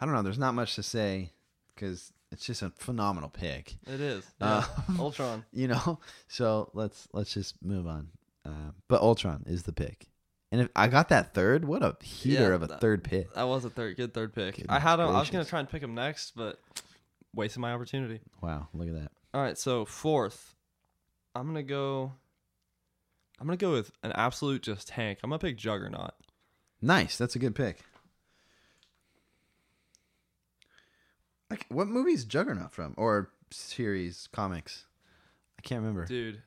I don't know. There's not much to say because it's just a phenomenal pick. It is. Yeah. *laughs* Ultron. You know. So let's let's just move on. Uh, but Ultron is the pick. And if I got that third, what a heater Yeah, of a that- third pick. That was a third good third pick. I had him, I was gonna try and pick him next, but wasting my opportunity. Wow, look at that. All right, so fourth, I'm gonna go. I'm gonna go with an absolute just tank. I'm gonna pick Juggernaut. Nice. That's a good pick. Like, what movie is Juggernaut from, or series comics? I can't remember. Dude,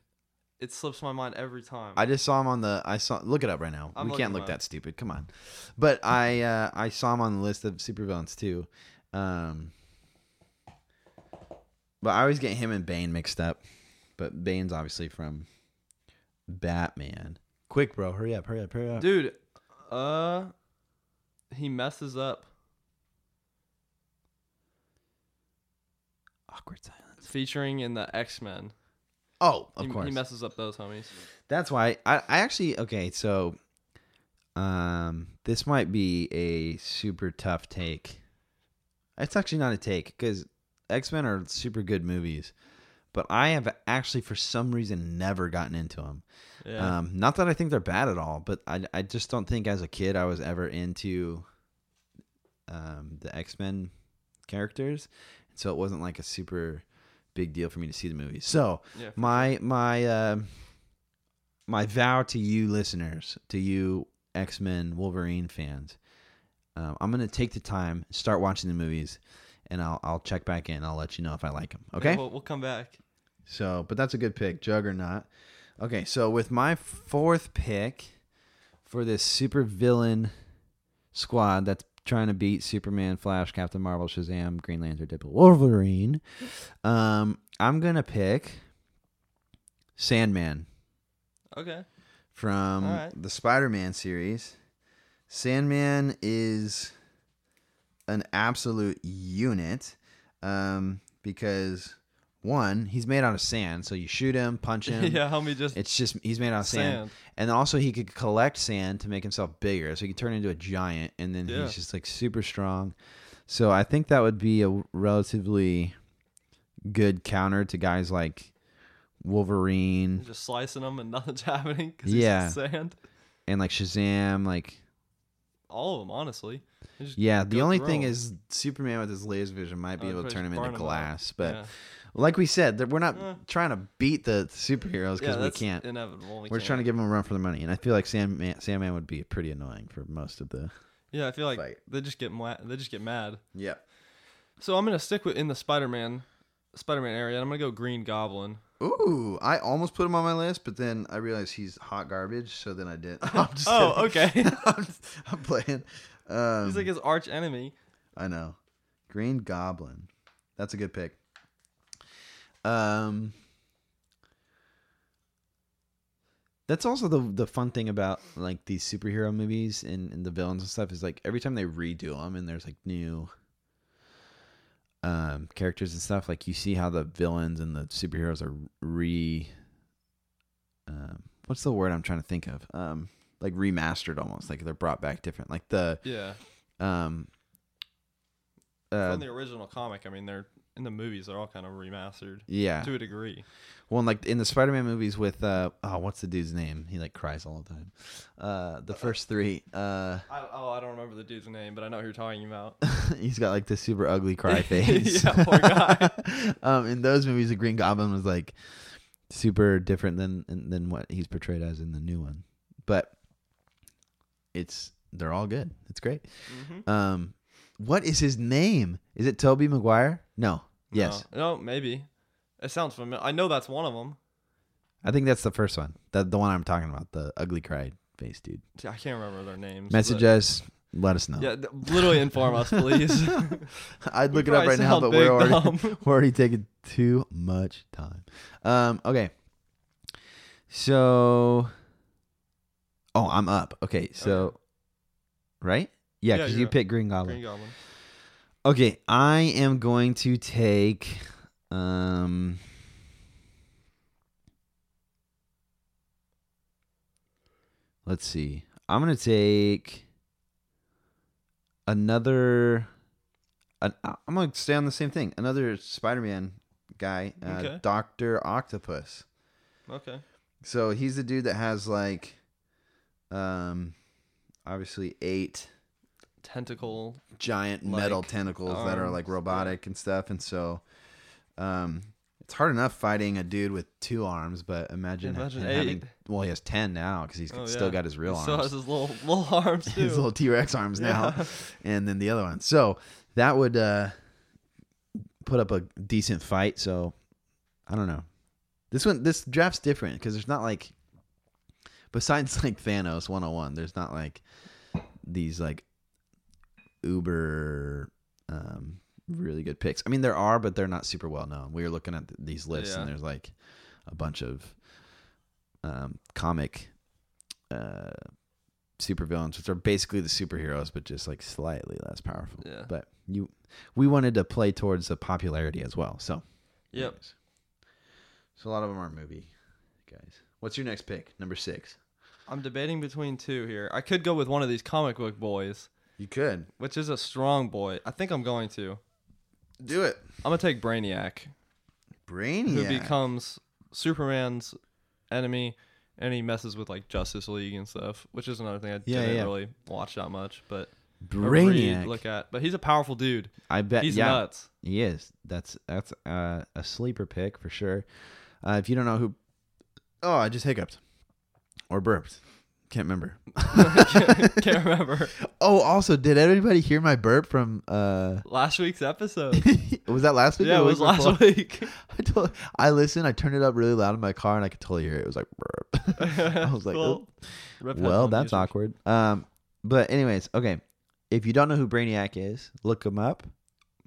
it slips my mind every time. I just saw him on the. I saw. Look it up right now. I'm we can't look up. that stupid. Come on. But I uh, I saw him on the list of supervillains too. Um, but I always get him and Bane mixed up. But Bane's obviously from Batman. Quick, bro, hurry up, hurry up, hurry up. Dude, uh, he messes up Awkward silence. featuring in the X Men. Oh, of he, course. he messes up those homies. That's why I, I actually okay, so um this might be a super tough take. It's actually not a take cuz X-Men are super good movies, but I have actually for some reason never gotten into them. Yeah, Um not that I think they're bad at all, but I I just don't think as a kid I was ever into um the X-Men characters. So it wasn't like a super big deal for me to see the movies. So, yeah. my my uh, my vow to you listeners, to you X Men Wolverine fans, um, I'm gonna take the time, start watching the movies, and I'll I'll check back in. I'll let you know if I like them. Okay. Yeah, we'll, we'll come back. So, but that's a good pick, Juggernaut. Okay, so with my fourth pick for this super villain squad that's trying to beat Superman, Flash, Captain Marvel, Shazam, Green Lantern, Deadpool, Wolverine, um, I'm gonna pick Sandman Okay. from right. the Spider-Man series. Sandman is an absolute unit um, because one, he's made out of sand, so you shoot him, punch him. *laughs* yeah, homie, just It's just he's made out of sand. sand. and also he could collect sand to make himself bigger, so he could turn into a giant, and then Yeah. he's just like super strong. So I think that would be a relatively good counter to guys like Wolverine Just slicing them and nothing's *laughs* happening. Cause Yeah. Sand. and like Shazam, like all of them, honestly. Yeah, the only thing is Superman with his laser vision might be Oh, able to turn him into into 'em up. glass, but yeah. Like we said, we're not Eh. trying to beat the superheroes because yeah, we can't. inevitable. We We're just trying to give them a run for the money, and I feel like Sandman, Sandman would be pretty annoying for most of the. Yeah, I feel like fight. they just get mad. They just get mad. Yeah. So I'm gonna stick with in the Spider-Man, Spider-Man area. and I'm gonna go Green Goblin. Ooh, I almost put him on my list, but then I realized he's hot garbage, so then I did. *laughs* I'm just Oh, kidding. okay. *laughs* I'm, I'm playing. Um, He's like his arch enemy. I know. Green Goblin. That's a good pick. Um That's also the the fun thing about like these superhero movies and, and the villains and stuff is like every time they redo them and there's like new um characters and stuff like you see how the villains and the superheroes are re um what's the word I'm trying to think of um like remastered almost like they're brought back different like the Yeah. um uh, From the original comic, I mean, they're in the movies. They're all kind of remastered yeah to a degree. well and, like in the spider-man movies with uh oh what's the dude's name he like cries all the time uh the first three uh I, oh, I don't remember the dude's name, but I know who you're talking about. *laughs* he's got like this super ugly cry *laughs* face Yeah, poor guy. *laughs* um in those movies the green goblin was like super different than than what he's portrayed as in the new one but it's they're all good it's great hmm um what is his name is it Tobey Maguire no yes No, no, maybe. It sounds familiar. I know that's one of them. i think that's the first one the, the one i'm talking about the ugly cry face dude I can't remember their names. message but- us let us know Yeah, th- literally inform us, *laughs* please. *laughs* i'd look it up right now but we're already, *laughs* we're already taking too much time um okay so oh i'm up okay so Okay. right yeah Yeah, because you're you up. picked green goblin Green Goblin. Okay, I am going to take um Let's see. I'm going to take another an, I'm going to stay on the same thing. Another Spider-Man guy, uh, Okay. Dr. Octopus. Okay. So he's the dude that has like um obviously eight Tentacle. giant metal like, tentacles that are like robotic and stuff and so um it's hard enough fighting a dude with two arms but imagine, Imagine having well he has 10 now because he's Oh, still yeah. got his real He arms still has his little little arms *laughs* too. his little t-rex arms now and then the other one so that would uh put up a decent fight so i don't know this one this draft's different because there's not like besides *laughs* like thanos 101 there's not like these like uber um really good picks. I mean there are but they're not super well known. We were looking at these lists and there's like a bunch of um comic uh supervillains which are basically the superheroes but just like slightly less powerful. Yeah. but you we wanted to play towards the popularity as well so. Yep. anyways. so a lot of them are movie guys. What's your next pick? Number six. I'm debating between two here. I could go with one of these comic book boys, you could which is a strong boy. I think I'm going to. do it I'm gonna take Brainiac, brainiac who becomes Superman's enemy, and he messes with like Justice League and stuff, which is another thing I Yeah, didn't yeah. really watch that much, but brainiac look at. But he's a powerful dude. i bet He's yeah nuts. he is that's that's uh, a sleeper pick for sure uh, if you don't know who oh i just hiccuped or burped can't remember can't, *laughs* can't remember oh also did anybody hear my burp from uh last week's episode. *laughs* was that last week yeah, it was last before? week. *laughs* I told, I listened. I turned it up really loud in my car, and I could totally hear it. It was like burp. I was like, Cool. Well, that's users. awkward. Um, but anyways, okay. If you don't know who Brainiac is, look him up.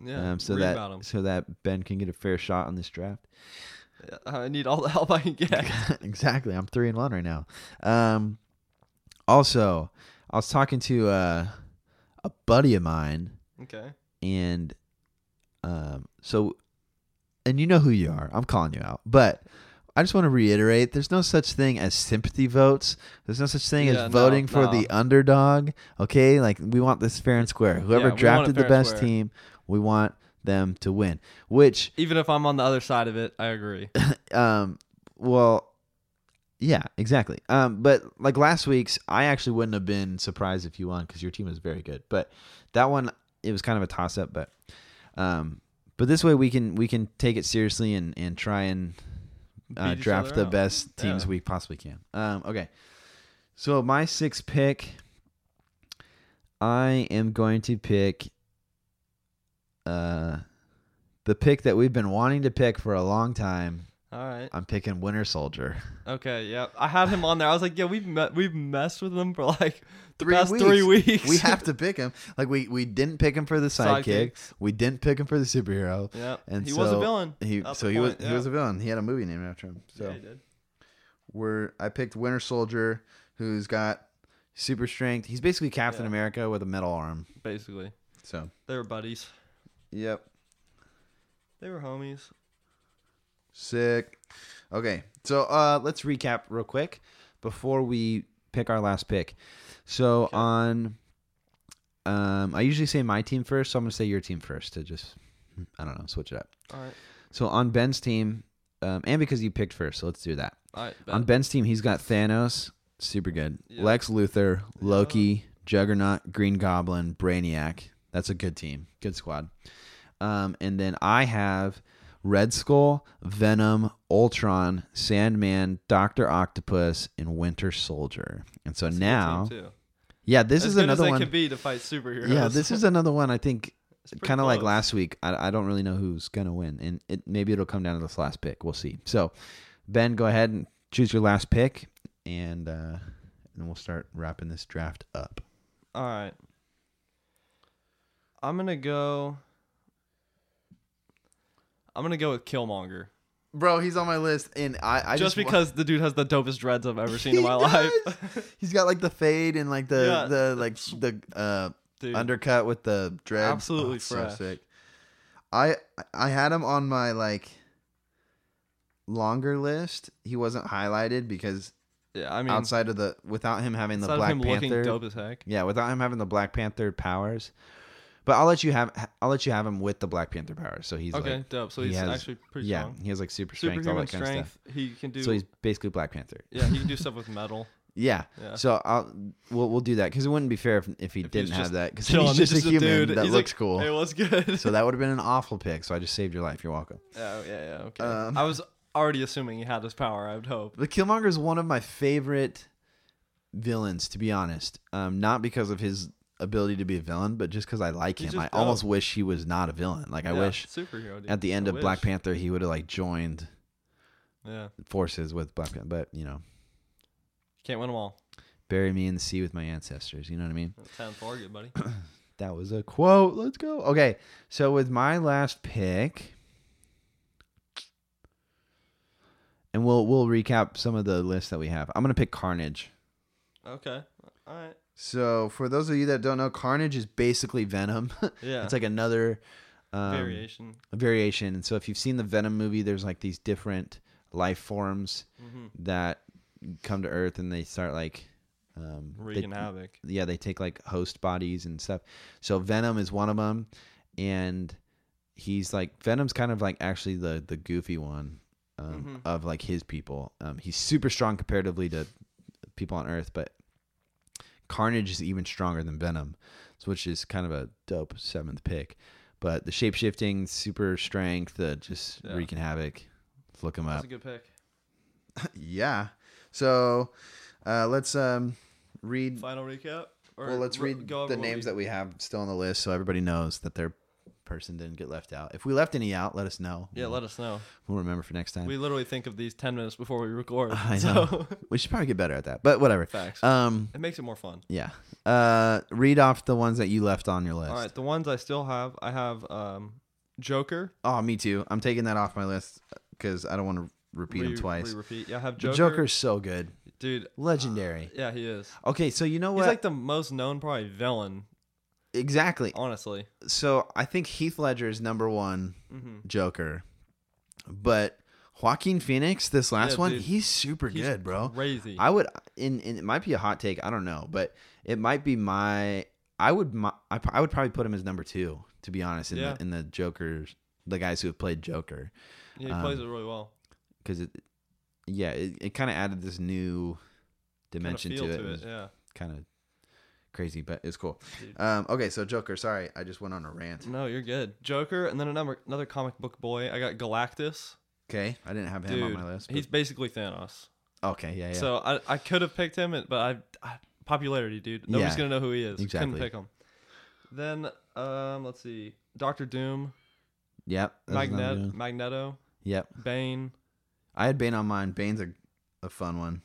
Yeah, um, so that so that Ben can get a fair shot on this draft. I need all the help I can get. exactly. I'm three and one right now. Um, also, I was talking to uh, a buddy of mine, okay. and um, so, and you know who you are. I'm calling you out, but I just want to reiterate: there's no such thing as sympathy votes. There's no such thing Yeah, as no, voting for no. the underdog. Okay, like we want this fair and square. Whoever Yeah, drafted the best square. team, we want them to win. Which, Even if I'm on the other side of it, I agree. *laughs* um, well, Yeah, exactly. Um, but like last week's, I actually wouldn't have been surprised if you won because your team was very good. But that one, it was kind of a toss up. But, um, but this way we can we can take it seriously and and try and uh, draft the out. best teams Yeah. we possibly can. Um, okay, so my sixth pick, I am going to pick, uh, the pick that we've been wanting to pick for a long time. All right. I'm picking Winter Soldier. Okay. Yeah. I had him on there. I was like, yeah, we've met, we've messed with him for like Three past three weeks. we have to *laughs* pick him. Like we we didn't pick him for the sidekick. Sidekicks. We didn't pick him for the superhero. Yeah. And he was a villain. He That's so he was point, he was a villain. He had a movie named after him. So yeah, he did. we're I picked Winter Soldier, who's got super strength. He's basically Captain Yeah. America with a metal arm. Basically, So they were buddies. yep, They were homies. Sick. Okay, so uh, let's recap real quick before we pick our last pick. So Okay. on, um, I usually say my team first, so I'm gonna say your team first to just, I don't know, switch it up. All right. So on Ben's team, um, and because you picked first, so let's do that. All right. On. Ben's team, he's got Thanos, super good. Yeah. Lex Luthor, Loki, Juggernaut, Green Goblin, Brainiac. That's a good team, good squad. Um, and then I have Red Skull, Venom, Ultron, Sandman, Doctor Octopus, and Winter Soldier. And so That's now, yeah, this as is another one. could be to fight superheroes. Yeah, this is another one. I think *laughs* kind of like last week. I, I don't really know who's gonna win, and it maybe it'll come down to this last pick. We'll see. So, Ben, go ahead and choose your last pick, and uh, and we'll start wrapping this draft up. All right. I'm gonna go. I'm gonna go with Killmonger, Bro, he's on my list, and I, I just, wa- because the dude has the dopest dreads I've ever seen in my does. life. *laughs* he's got like the fade and like the Yeah, the like the uh, dude, undercut with the dreads. Absolutely Oh, so fresh. sick. I I had him on my like longer list. He wasn't highlighted because yeah, I mean, outside of the without him having the Black Panther. dope as heck. Yeah, without him having the Black Panther powers. But I'll let you have I'll let you have him with the Black Panther powers. So he's okay, like dope. So he he's has- actually pretty yeah, strong. he has like super strength, all that kind of strength. stuff. He can do. So he's basically Black Panther. yeah, he can do stuff with metal. *laughs* Yeah. Yeah. So I'll we'll we'll do that because it wouldn't be fair if, if he If didn't have that because he's just, a human dude. that He's looks like, cool. It was good. so that would have been an *laughs* awful pick. So I just saved your life. You're welcome. yeah, yeah, yeah. Okay. Um, I was already assuming he had his power. I would hope. But Killmonger is one of my favorite villains, to be honest. Um, not because of his ability to be a villain, but just because I like He's him. I just almost wish he was not a villain. Like I Yeah, wish superhero. Dude. at the end I of Black. Panther he would have like joined Yeah, forces with Black Panther. But you know, can't win them all. bury me in the sea with my ancestors. You know what I mean? Four, good buddy. *clears throat* That was a quote. Let's go. Okay, so with my last pick, and we'll we'll recap some of the lists that we have. I'm gonna pick Carnage. Okay. All right. So for those of you that don't know, Carnage is basically Venom. *laughs* Yeah. it's like another um, variation. variation. And so if you've seen the Venom movie, there's like these different life forms hmm that come to Earth and they start like um, they- Wreaking havoc. yeah, they take like host bodies and stuff. So Venom is one of them, and he's like Venom's kind of like actually the the goofy one um, Mhm. of like his people. Um, he's super strong comparatively to people on Earth, but Carnage is even stronger than Venom, which is kind of a dope seventh pick. But the shape shifting, super strength, the just Yeah. wreaking havoc. Let's look him That's up. That's a good pick. *laughs* yeah. So uh, let's um, read Final recap. Or well, let's re- read go the names we- that we have still on the list so everybody knows that their person didn't get left out. If we left any out, let us know. Yeah, we'll, let us know. we'll remember for next time. We literally think of these ten minutes before we record. *laughs* I so- know. We should probably get better at that, but whatever. Facts. Um, it makes it more fun. yeah. Uh, read off the ones that you left on your list. All right, the ones I still have, I have um, Joker. Oh, me too. I'm taking that off my list because I don't want to repeat them Re- twice. Re-repeat. Yeah, I have the Joker. Joker's so good, dude. legendary. Yeah, he is. Okay, so you know what? He's like the most known probably villain, exactly. honestly. So I think Heath Ledger is number one hmm Joker, but Joaquin Phoenix, this last Yeah, one, dude. he's super He's good, bro. Crazy. I would, in, in it might be a hot take, I don't know, but it might be my. I would, my, I, I would probably put him as number two, to be honest, in Yeah. the in the Joker's, the guys who have played Joker, yeah, he um, plays it really well. because it, yeah, it, it kind of added this new dimension to it. to it. Yeah. kind of crazy, but it's cool. Um, okay, so Joker. Sorry, I just went on a rant. No, you're good. Joker, and then another another comic book boy. I got Galactus. Okay, I didn't have him Dude, on my list. he's basically Thanos. okay, yeah, yeah. So I, I could have picked him, but I, I popularity, dude. Nobody's Yeah, gonna know who he is. exactly. Couldn't pick him. Then um, let's see, Doctor Doom, yep, Magnet. Magneto, Yep, Bane, I had Bane on mine. Bane's a, a fun one,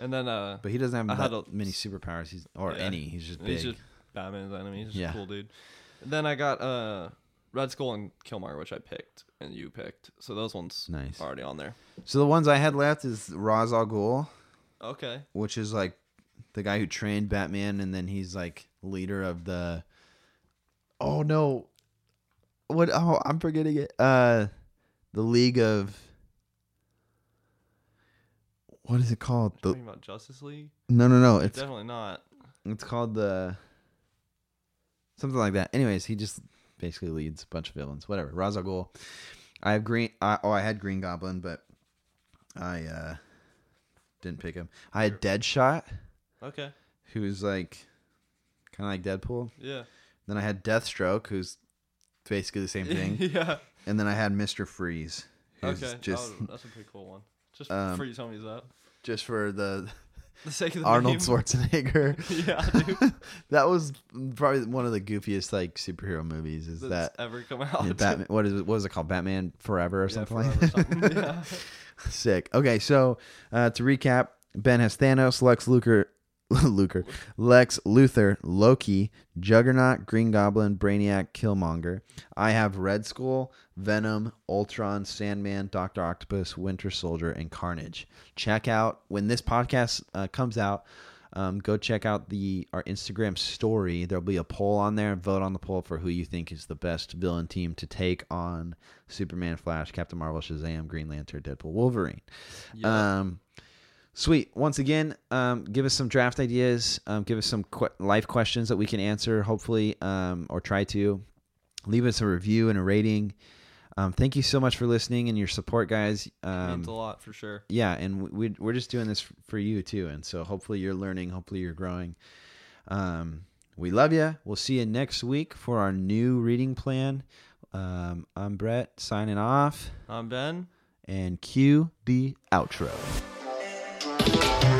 and then uh, but he doesn't have I that a- many superpowers. He's or Yeah. any. He's just big. he's just Batman's enemy. He's just Yeah. a cool dude. And then I got uh, Red Skull and Killmonger, which I picked and you picked. So those ones nice. are already on there. So the ones I had left is Ra's al Ghul, Okay. which is like the guy who trained Batman, and then he's like leader of the. Oh no, what? Oh, I'm forgetting it. Uh, the League of. What is it called? The Talking about Justice League? no, no, no. It's Definitely not. It's called the something like that. Anyways, he just basically leads a bunch of villains. Whatever. Ra's al Ghul. I have green. I, oh, I had Green Goblin, but I uh didn't pick him. I had Deadshot, Okay. who's like kind of like Deadpool. Yeah. Then I had Deathstroke, who's basically the same *laughs* thing. yeah. and then I had Mister Freeze, Okay. just oh, that's a pretty cool one. Just Um, telling me that. Just for the *laughs* The sake of the Arnold name. Schwarzenegger. *laughs* yeah, dude. *laughs* that was probably one of the goofiest like superhero movies. Is That's that ever come out. Yeah, Batman. What is it? What is it called? Batman Forever or Yeah, something forever like that. something. yeah. Sick. Okay, so uh, to recap, Ben has Thanos, Lex Luthor, *laughs* Luthor, Lex Luthor, Loki, Juggernaut, Green Goblin, Brainiac, Killmonger. I have Red Skull, Venom, Ultron, Sandman, Doctor Octopus, Winter Soldier, and Carnage. Check out when this podcast uh, comes out. Um, go check out the our Instagram story. There'll be a poll on there. Vote on the poll for who you think is the best villain team to take on Superman, Flash, Captain Marvel, Shazam, Green Lantern, Deadpool, Wolverine. Yeah. Um, sweet. Once again, um, give us some draft ideas. Um, give us some qu- life questions that we can answer, hopefully, um, or try to. Leave us a review and a rating. Um, thank you so much for listening and your support, guys. Um, means a lot for sure. yeah, and we we're just doing this for you too, and so hopefully you're learning, hopefully you're growing. Um, we love you. We'll see you next week for our new reading plan. Um, I'm Brett signing off, I'm Ben. and cue the outro. Thank you.